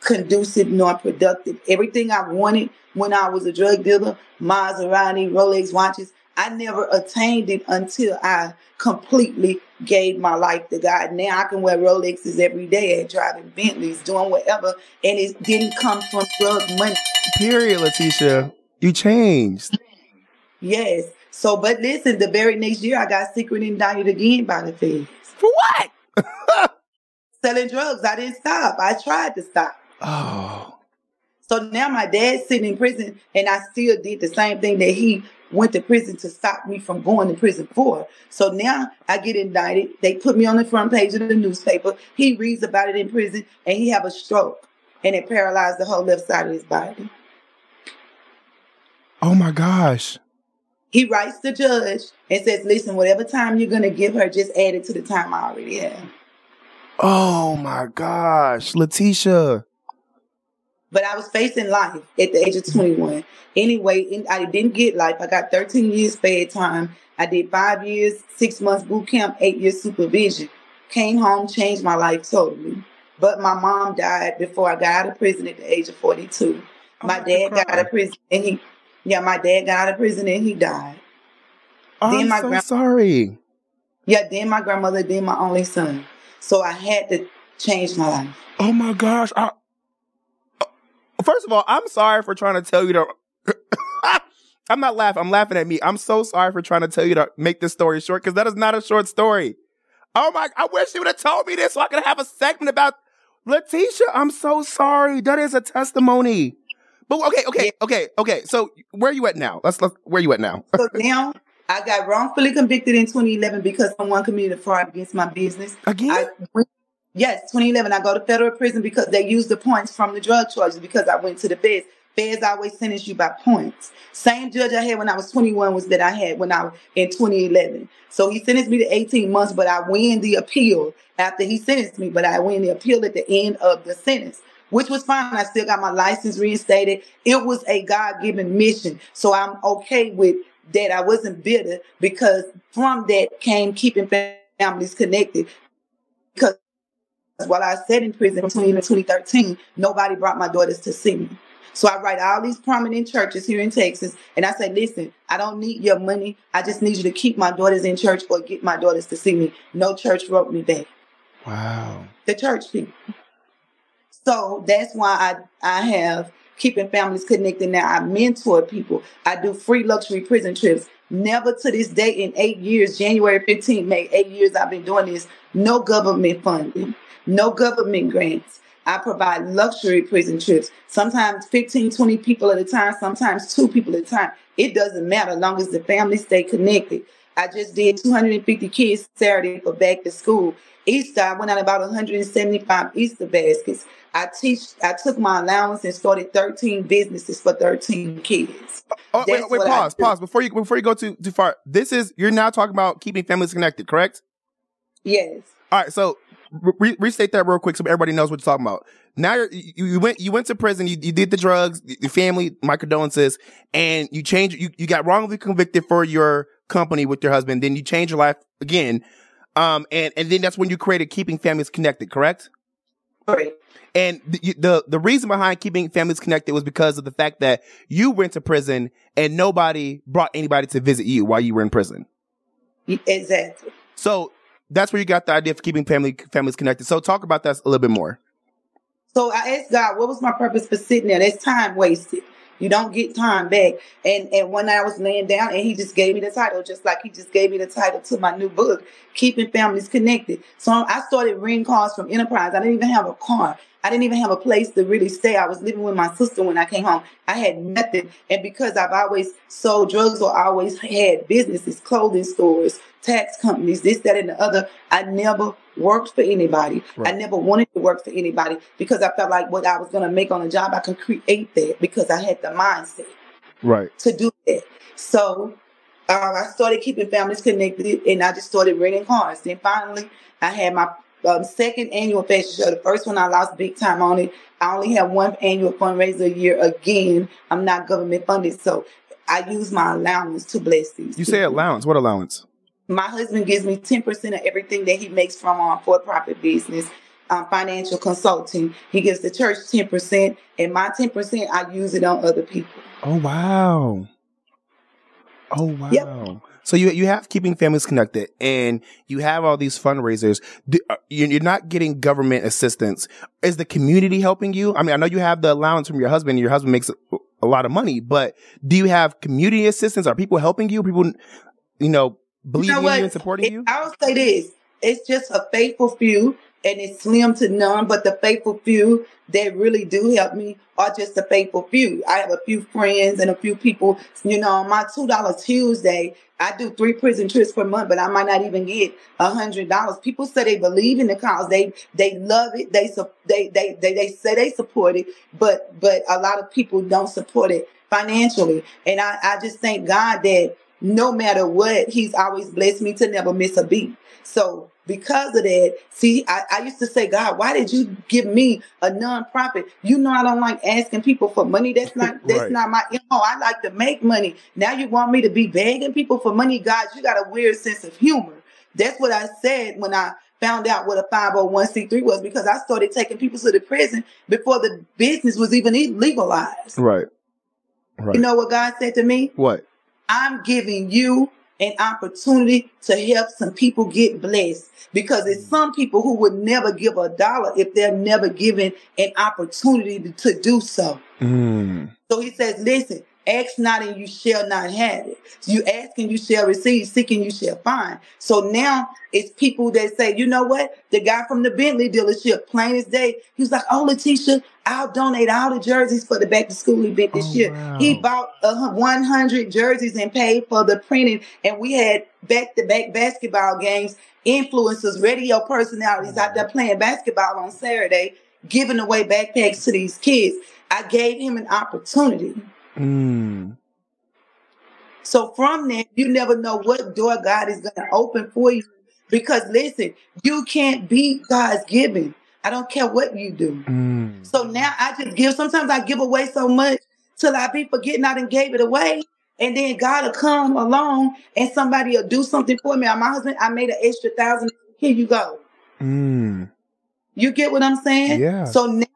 conducive nor productive. Everything I wanted when I was a drug dealer, Maserati, Rolex watches, I never attained it until I completely gave my life to God. Now I can wear Rolexes every day, and driving Bentleys, doing whatever, and it didn't come from drug money. Period, Letitia. You changed. Yes. So, but listen, the very next year I got secret indicted again by the feds. For what? [LAUGHS] Selling drugs. I didn't stop. I tried to stop. Oh. So now my dad's sitting in prison and I still did the same thing that he went to prison to stop me from going to prison for. So now I get indicted. They put me on the front page of the newspaper. He reads about it in prison and he have a stroke and it paralyzed the whole left side of his body. Oh my gosh. He writes the judge and says, listen, whatever time you're going to give her, just add it to the time I already have. Oh my gosh. Letitia. But I was facing life at the age of 21. Anyway, I didn't get life. I got 13 years bad time. I did five years, six months boot camp, eight years supervision. Came home, changed my life totally. But my mom died before I got out of prison at the age of 42. my dad got out of prison and he, yeah, my dad got out of prison and he died. Oh, Then I'm my so sorry. Yeah, then my grandmother, then my only son. So I had to change my life. Oh my gosh. I, first of all, I'm sorry for trying to tell you to. [COUGHS] I'm not laughing. I'm laughing at me. I'm so sorry for trying to tell you to make this story short because that is not a short story. Oh my! I wish you would have told me this so I could have a segment about Letitia. I'm so sorry. That is a testimony. But okay, okay, okay, okay. So where are you at now? Let's let's. Where you at now? So now I got wrongfully convicted in 2011 because someone committed a fraud against my business. Again? I went, yes, 2011. I go to federal prison because they used the points from the drug charges because I went to the feds. Feds always sentence you by points. Same judge I had when I was 21 was that I had when I was in 2011. So he sentenced me to 18 months, but I win the appeal after he sentenced me. But I win the appeal at the end of the sentence. which was fine. I still got my license reinstated. It was a God given mission. So I'm okay with that. I wasn't bitter because from that came keeping families connected. Because while I sat in prison between 2013, nobody brought my daughters to see me. So I write all these prominent churches here in Texas, and I say, listen, I don't need your money. I just need you to keep my daughters in church or get my daughters to see me. No church wrote me back. Wow. The church people. So that's why I I have keeping families connected now. I mentor people. I do free luxury prison trips. Never to this day in eight years, January 15th, May, eight years I've been doing this, no government funding, no government grants. I provide luxury prison trips, sometimes 15, 20 people at a time, sometimes two people at a time. It doesn't matter as long as the family stay connected. I just did 250 kids Saturday for back to school. Easter, I went out about 175 Easter baskets. I teach. I took my allowance and started 13 businesses for 13 kids. Oh, wait, wait, pause, pause. Before you before you go too too far, this is you're now talking about keeping families connected, correct? Yes. All right. So re- restate that real quick so everybody knows what you're talking about. Now you you went you went to prison. You, you did the drugs. Your family, my condolences, and you changed. You you got wrongly convicted for your company with your husband. Then you change your life again. Um, and and then that's when you created keeping families connected. Correct. Right. And the, the the reason behind keeping families connected was because of the fact that you went to prison and nobody brought anybody to visit you while you were in prison. Exactly. So that's where you got the idea for keeping family families connected. So talk about that a little bit more. So I asked God, what was my purpose for sitting there? That's time wasted. You don't get time back. And and when I was laying down, and he just gave me the title, just like he just gave me the title to my new book, Keeping Families Connected. So I started ring calls from Enterprise. I didn't even have a car. I didn't even have a place to really stay. I was living with my sister when I came home. I had nothing. And because I've always sold drugs or always had businesses, clothing stores, tax companies, this, that, and the other, I never worked for anybody. Right. I never wanted to work for anybody because I felt like what I was going to make on a job, I could create that because I had the mindset right to do that. So uh, I started keeping families connected and I just started renting cars. Then finally, I had my um, second annual fashion show. The first one I lost big time on it. I only have one annual fundraiser a year. Again, I'm not government funded, so I use my allowance to bless these. You people. say allowance? What allowance? My husband gives me 10% of everything that he makes from our for-profit business. Um, financial consulting. He gives the church 10%, and my 10%, I use it on other people. Oh, wow. Oh, wow. Yep. So you you have keeping families connected, and you have all these fundraisers. Uh, you're not getting government assistance. Is the community helping you? I mean, I know you have the allowance from your husband. Your husband makes a lot of money, but do you have community assistance? Are people helping you? People, you know, believing you, know in you and supporting it, you? I'll say this: it's just a faithful few and it's slim to none, but the faithful few that really do help me are just the faithful few. I have a few friends and a few people, you know, on my $2 Tuesday, I do three prison trips per month, but I might not even get a hundred dollars. People say they believe in the cause. They, they love it. They, they, they, they, they say they support it, but, but a lot of people don't support it financially. And I, I just thank God that no matter what, he's always blessed me to never miss a beat. So because of that, see, I, I, used to say, God, why did you give me a nonprofit? You know, I don't like asking people for money. That's not [LAUGHS] that's right. not my you know. I like to make money. Now you want me to be begging people for money, God? You got a weird sense of humor. That's what I said when I found out what a 501c3 was because I started taking people to the prison before the business was even legalized. Right. Right. You know what God said to me? What? I'm giving you an opportunity to help some people get blessed because it's mm. some people who would never give a dollar if they're never given an opportunity to, to do so. Mm. So he says, listen, Ask not and you shall not have it. You ask and you shall receive, seek and you shall find. So now it's people that say, you know what? The guy from the Bentley dealership, plain as day, he was like, oh, Letitia, I'll donate all the jerseys for the back to school event this oh, year. Wow. He bought uh, 100 jerseys and paid for the printing. And we had back to back basketball games, influencers, radio personalities out there playing basketball on Saturday, giving away backpacks to these kids. I gave him an opportunity Mm. So from there, you never know what door God is going to open for you. Because listen, you can't beat God's giving. I don't care what you do. Mm. So now I just give. Sometimes I give away so much till I be forgetting I done gave it away. And then God will come along and somebody will do something for me. My husband, I made an extra thousand. Here you go. Mm. You get what I'm saying? Yeah. So now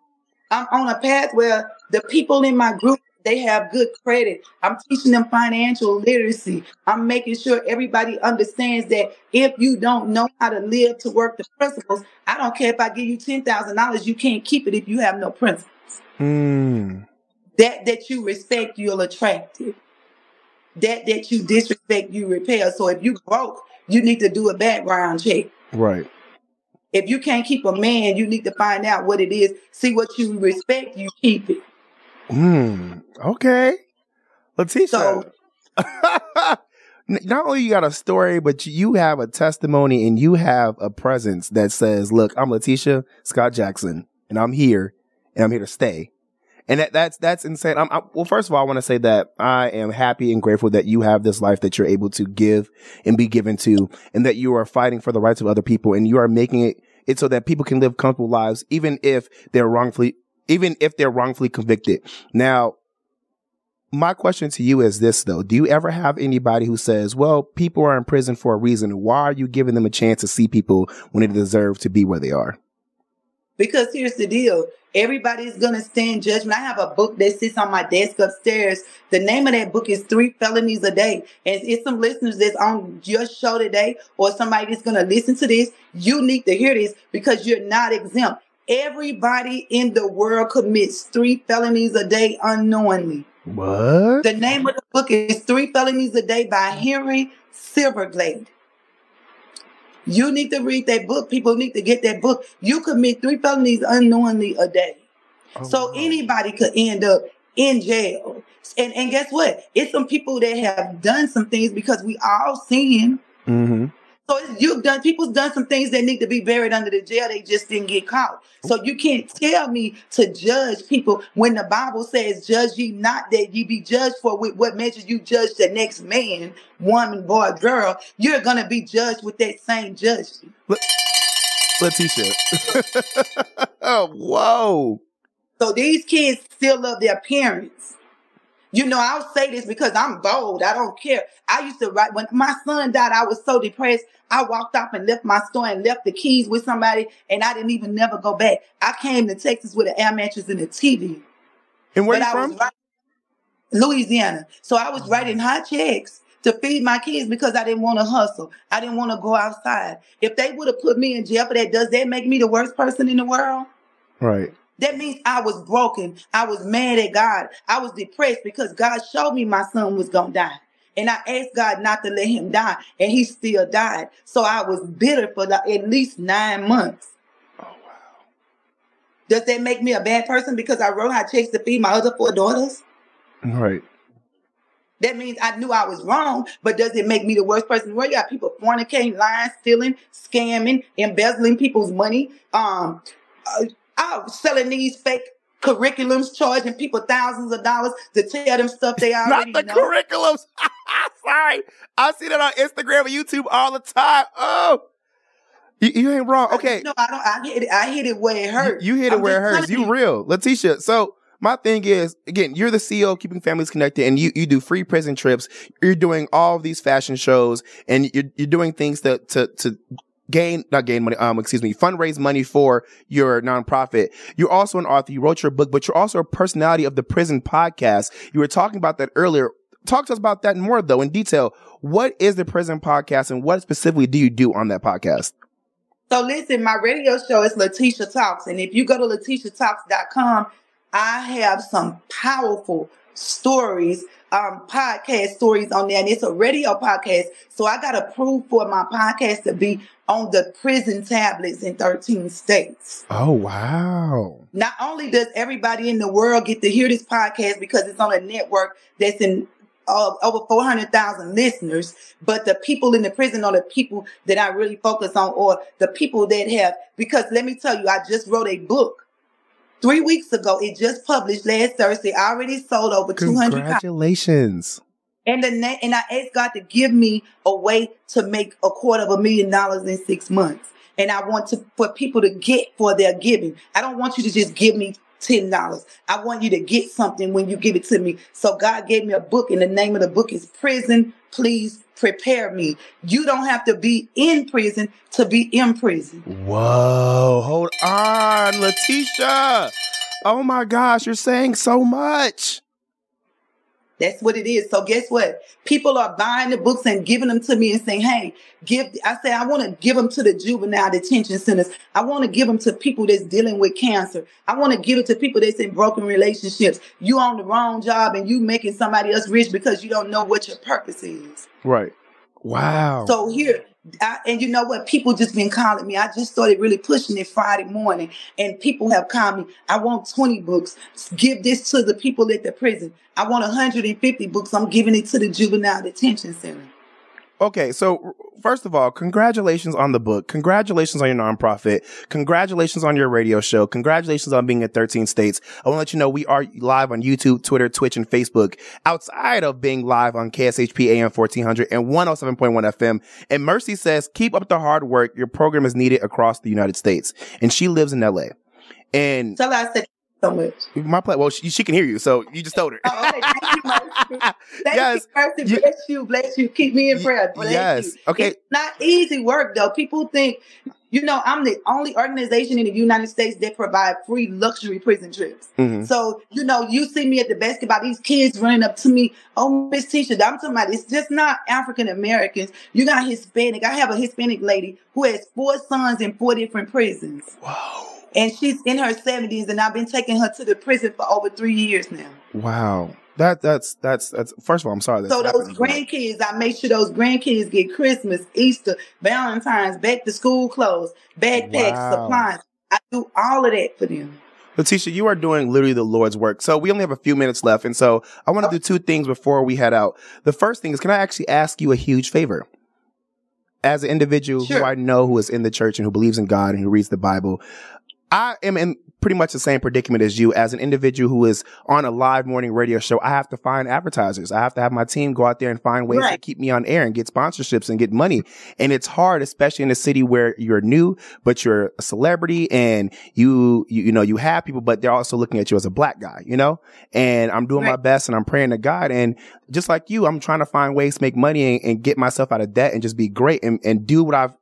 I'm on a path where the people in my group they have good credit. I'm teaching them financial literacy. I'm making sure everybody understands that if you don't know how to live to work the principles, I don't care if I give you ten thousand dollars, you can't keep it if you have no principles. Mm. That that you respect, you'll attract it. That that you disrespect, you repel. So if you broke, you need to do a background check. Right. If you can't keep a man, you need to find out what it is. See what you respect, you keep it. Mm. Okay. Letitia. So- [LAUGHS] Not only you got a story, but you have a testimony and you have a presence that says, look, I'm Letitia Scott Jackson and I'm here and I'm here to stay. And that, that's, that's insane. I'm, I, well, first of all, I want to say that I am happy and grateful that you have this life that you're able to give and be given to and that you are fighting for the rights of other people and you are making it, it so that people can live comfortable lives, even if they're wrongfully, even if they're wrongfully convicted. Now, my question to you is this though. Do you ever have anybody who says, well, people are in prison for a reason. Why are you giving them a chance to see people when they deserve to be where they are? Because here's the deal. Everybody's gonna stand judgment. I have a book that sits on my desk upstairs. The name of that book is Three Felonies a Day. And it's some listeners that's on your show today, or somebody that's gonna listen to this. You need to hear this because you're not exempt. Everybody in the world commits three felonies a day unknowingly. What? The name of the book is Three Felonies a Day by Henry Silverglate. You need to read that book. People need to get that book. You commit three felonies unknowingly a day. Oh, so wow. anybody could end up in jail. And and guess what? It's some people that have done some things because we all sin. Mm-hmm. So you've done people's done some things that need to be buried under the jail. They just didn't get caught. So you can't tell me to judge people when the Bible says, "Judge ye not that ye be judged for with what measure you judge the next man, woman, boy, girl. You're gonna be judged with that same judgment." Letitia. [LAUGHS] oh, whoa. So these kids still love their parents. You know, I'll say this because I'm bold. I don't care. I used to write when my son died, I was so depressed. I walked off and left my store and left the keys with somebody, and I didn't even never go back. I came to Texas with an air mattress and a TV. And where but you I from? writing, Louisiana. So I was oh, writing hot checks to feed my kids because I didn't want to hustle. I didn't want to go outside. If they would have put me in jail for that, does that make me the worst person in the world? Right. That means I was broken. I was mad at God. I was depressed because God showed me my son was going to die. And I asked God not to let him die, and he still died. So I was bitter for like at least nine months. Oh, wow. Does that make me a bad person because I wrote hot checks to feed my other four daughters? Right. That means I knew I was wrong, but does it make me the worst person? Where you got people fornicating, lying, stealing, scamming, embezzling people's money, um, uh, uh, selling these fake curriculums, charging people thousands of dollars to tell them stuff they already Not the know. curriculums. [LAUGHS] Sorry. I see that on Instagram and YouTube all the time. Oh. You, you ain't wrong. Okay. No, I don't. I hit it. I hit it where it hurts. You, you hit it I'm where it hurts. You real. Letitia. So my thing is, again, you're the CEO of Keeping Families Connected and you, you do free prison trips. You're doing all of these fashion shows and you're, you're doing things to, to, to gain, not gain money, um, excuse me, fundraise money for your nonprofit. You're also an author. You wrote your book, but you're also a personality of the prison podcast. You were talking about that earlier. Talk to us about that more though in detail. What is the prison podcast and what specifically do you do on that podcast? So listen, my radio show is Letitia Talks. And if you go to letitiatalks.com, I have some powerful stories, um, podcast stories on there. And it's a radio podcast. So I got approved for my podcast to be on the prison tablets in 13 states. Oh, wow. Not only does everybody in the world get to hear this podcast because it's on a network that's in uh, over 400,000 listeners, but the people in the prison are the people that I really focus on, or the people that have, because let me tell you, I just wrote a book three weeks ago. It just published last Thursday. I already sold over 200 copies. Congratulations. And the na- and I asked God to give me a way to make a quarter of a million dollars in six months. And I want to for people to get for their giving. I don't want you to just give me ten dollars. I want you to get something when you give it to me. So God gave me a book, and the name of the book is Prison. Please prepare me. You don't have to be in prison to be in prison. Whoa, hold on, Letitia. Oh my gosh, you're saying so much. That's what it is. So guess what? People are buying the books and giving them to me and saying, "Hey, give." I say I want to give them to the juvenile detention centers. I want to give them to people that's dealing with cancer. I want to give it to people that's in broken relationships. You on the wrong job and you making somebody else rich because you don't know what your purpose is. Right. Wow. So here, I, and you know what? People just been calling me. I just started really pushing it Friday morning, and people have called me. I want 20 books. Give this to the people at the prison. I want 150 books. I'm giving it to the juvenile detention center. Okay, so first of all, congratulations on the book. Congratulations on your nonprofit. Congratulations on your radio show. Congratulations on being in 13 states. I want to let you know we are live on YouTube, Twitter, Twitch, and Facebook outside of being live on KSHP AM 1400 and 107.1 FM. And Mercy says, keep up the hard work. Your program is needed across the United States. And she lives in LA. And Tell I said so much. my play, well, she, she can hear you, so you just told her. Oh, okay. Thank you, Mercy. [LAUGHS] Thank Yes. you, Mercy. You- Bless you, bless you. Keep me in prayer. Bless yes. you. Okay. It's not easy work though. People think, you know, I'm the only organization in the United States that provide free luxury prison trips. Mhm. So, you know, you see me at the basketball, these kids running up to me, oh, Miss Tisha, I'm talking about it's just not African Americans. You got Hispanic. I have a Hispanic lady who has four sons in four different prisons. Whoa. And she's in her 70s, and I've been taking her to the prison for over three years now. Wow. That that's that's that's first of all, I'm sorry. So those grandkids, I make sure those grandkids get Christmas, Easter, Valentine's, back to school clothes, backpacks, Wow. supplies. I do all of that for them. Letitia, you are doing literally the Lord's work. So we only have a few minutes left. And so I want to do two things before we head out. The first thing is, can I actually ask you a huge favor? As an individual who I know who is in the church and who believes in God and who reads the Bible, I am in pretty much the same predicament as you. As an individual who is on a live morning radio show, I have to find advertisers. I have to have my team go out there and find ways to keep me on air and get sponsorships and get money. And it's hard, especially in a city where you're new, but you're a celebrity and you, you, you know, you have people, but they're also looking at you as a black guy, you know? And I'm doing my best and I'm praying to God. And just like you, I'm trying to find ways to make money and, and get myself out of debt and just be great and, and do what I've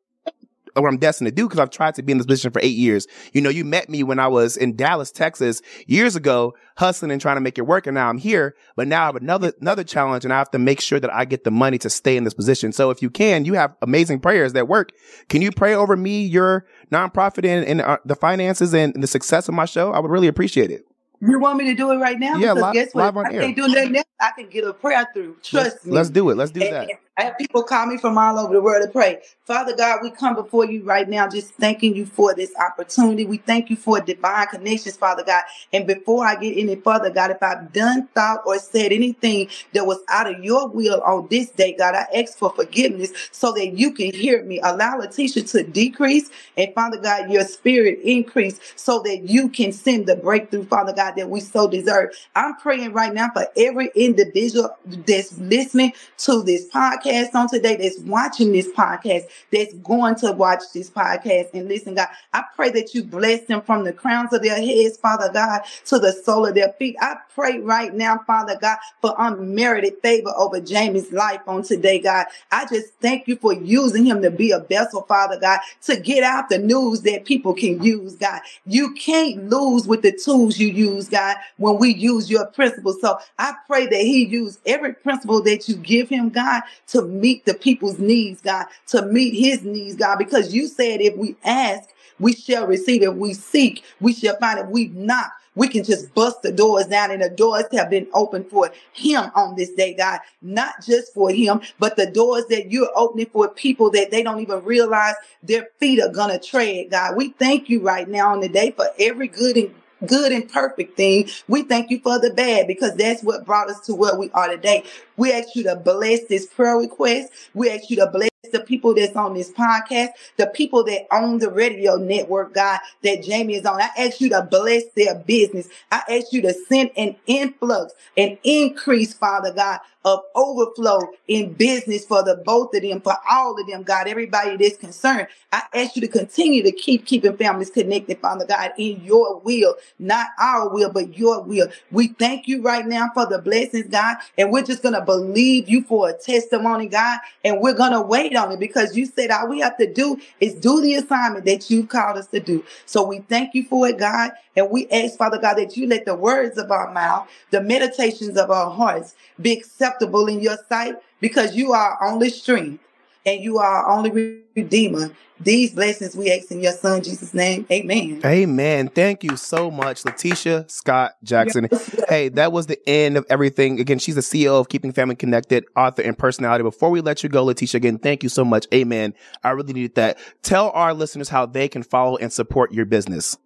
what I'm destined to do because I've tried to be in this position for eight years. You know, you met me when I was in Dallas, Texas years ago, hustling and trying to make it work. And now I'm here, but now I have another, another challenge and I have to make sure that I get the money to stay in this position. So if you can, you have amazing prayers that work. Can you pray over me, your nonprofit and, and uh, the finances and the success of my show? I would really appreciate it. You want me to do it right now? Yeah, because li- guess what? live on I air. can't do nothing else. I can get a prayer through. Trust let's, me. Let's do it. Let's do And- that. and I have people call me from all over the world to pray. Father God, we come before you right now, just thanking you for this opportunity. We thank you for divine connections, Father God. And before I get any further, God, if I've done, thought, or said anything that was out of your will on this day, God, I ask for forgiveness so that you can hear me. Allow Letitia to decrease and Father God, your spirit increase so that you can send the breakthrough, Father God, that we so deserve. I'm praying right now for every individual that's listening to this podcast on today, that's watching this podcast, that's going to watch this podcast and listen, God. I pray that you bless them from the crowns of their heads, Father God, to the sole of their feet. I pray right now, Father God, for unmerited favor over Jaime's life on today, God. I just thank you for using him to be a vessel, Father God, to get out the news that people can use, God. You can't lose with the tools you use, God, when we use your principles. So I pray that he use every principle that you give him, God, to meet the people's needs, God, to meet his needs, God, because you said if we ask, we shall receive. If we seek, we shall find. If we knock, we can just bust the doors down, and the doors have been opened for him on this day, God. Not just for him, but the doors that you're opening for people that they don't even realize their feet are gonna tread, God. We thank you right now on the day for every good and good and perfect thing. We thank you for the bad because that's what brought us to where we are today. We ask you to bless this prayer request. We ask you to bless the people that's on this podcast, the people that own the radio network, God, that Jaime is on. I ask you to bless their business. I ask you to send an influx, an increase, Father God, of overflow in business for the both of them, for all of them, God, everybody that's concerned. I ask you to continue to keep keeping families connected, Father God, in your will, not our will, but your will. We thank you right now for the blessings, God, and we're just gonna believe you for a testimony, God, and we're gonna wait on it because you said all we have to do is do the assignment that you've called us to do. So we thank you for it, God, and we ask, Father God, that you let the words of our mouth, the meditations of our hearts be acceptable in your sight because you are our only strength and you are our only redeemer. These blessings we ask in your son Jesus' name. Amen. Amen. Thank you so much, Letitia Scott Jackson. Hey, that was the end of everything. Again, she's the CEO of Keeping Family Connected, author and personality. Before we let you go, Letitia, again, thank you so much. Amen. I really needed that. Tell our listeners how they can follow and support your business.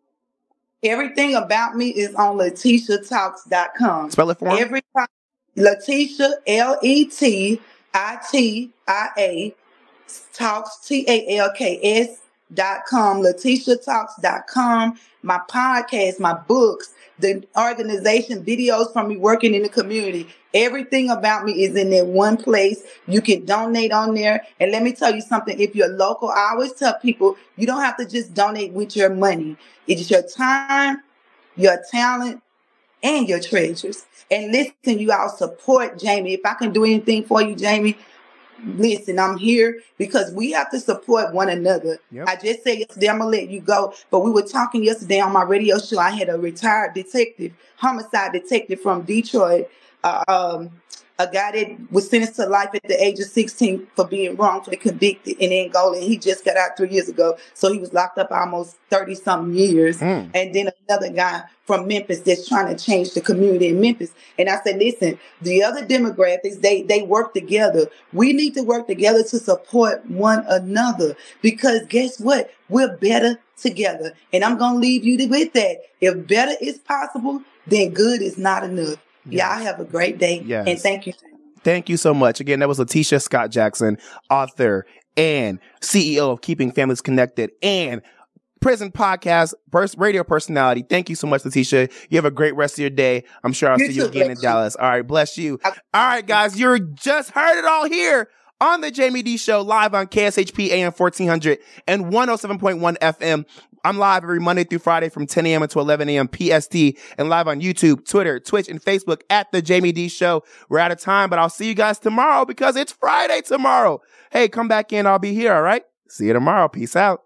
Everything about me is on letitiatalks.com. Spell it for me. Every time. Letitia, L E T I T I A, talks, T A L K S dot com, letitiatalks.com, my podcast, my books, the organization, videos from me working in the community. Everything about me is in that one place. You can donate on there. And let me tell you something. If you're local, I always tell people you don't have to just donate with your money. It's your time, your talent, and your treasures. And listen, you all support Jaime. If I can do anything for you, Jaime, listen, I'm here because we have to support one another. Yep. I just said yesterday I'm gonna let you go, but we were talking yesterday on my radio show. I had a retired detective, homicide detective from Detroit, uh, um, a guy that was sentenced to life at the age of 16 for being wrongfully convicted in Angola. And he just got out three years ago. So he was locked up almost 30 something years. Mm. And then another guy from Memphis that's trying to change the community in Memphis. And I said, listen, the other demographics, they, they work together. We need to work together to support one another because guess what? We're better together. And I'm going to leave you with that. If better is possible, then good is not enough. Y'all have a great day. Yes. And thank you. Thank you so much. Again, that was Letitia Scott Jackson, author and CEO of Keeping Families Connected and prison podcast burst radio personality. Thank you so much, Letitia. You have a great rest of your day. I'm sure I'll You see you again in you. Dallas. All right, bless you. All right, guys, you just heard it all here on the Jaime Dee Show live on KSHP AM 1400 and 107.1 FM. I'm live every Monday through Friday from 10 a.m. until 11 a.m. PST and live on YouTube, Twitter, Twitch, and Facebook at the Jaime Dee Show. We're out of time, but I'll see you guys tomorrow because it's Friday tomorrow. Hey, come back in. I'll be here. All right. See you tomorrow. Peace out.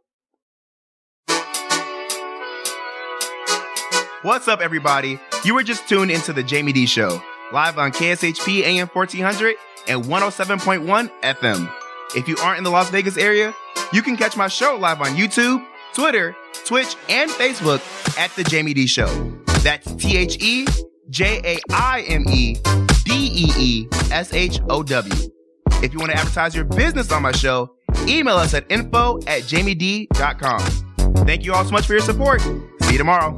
What's up, everybody? You were just tuned into the Jamie D Show, live on KSHP AM 1400 and 107.1 FM. If you aren't in the Las Vegas area, you can catch my show live on YouTube, Twitter, Twitch, and Facebook at The Jaime Dee Show. That's T H E J A I M E D E E S H O W. If you want to advertise your business on my show, email us at info at jamied.com. Thank you all so much for your support. See you tomorrow.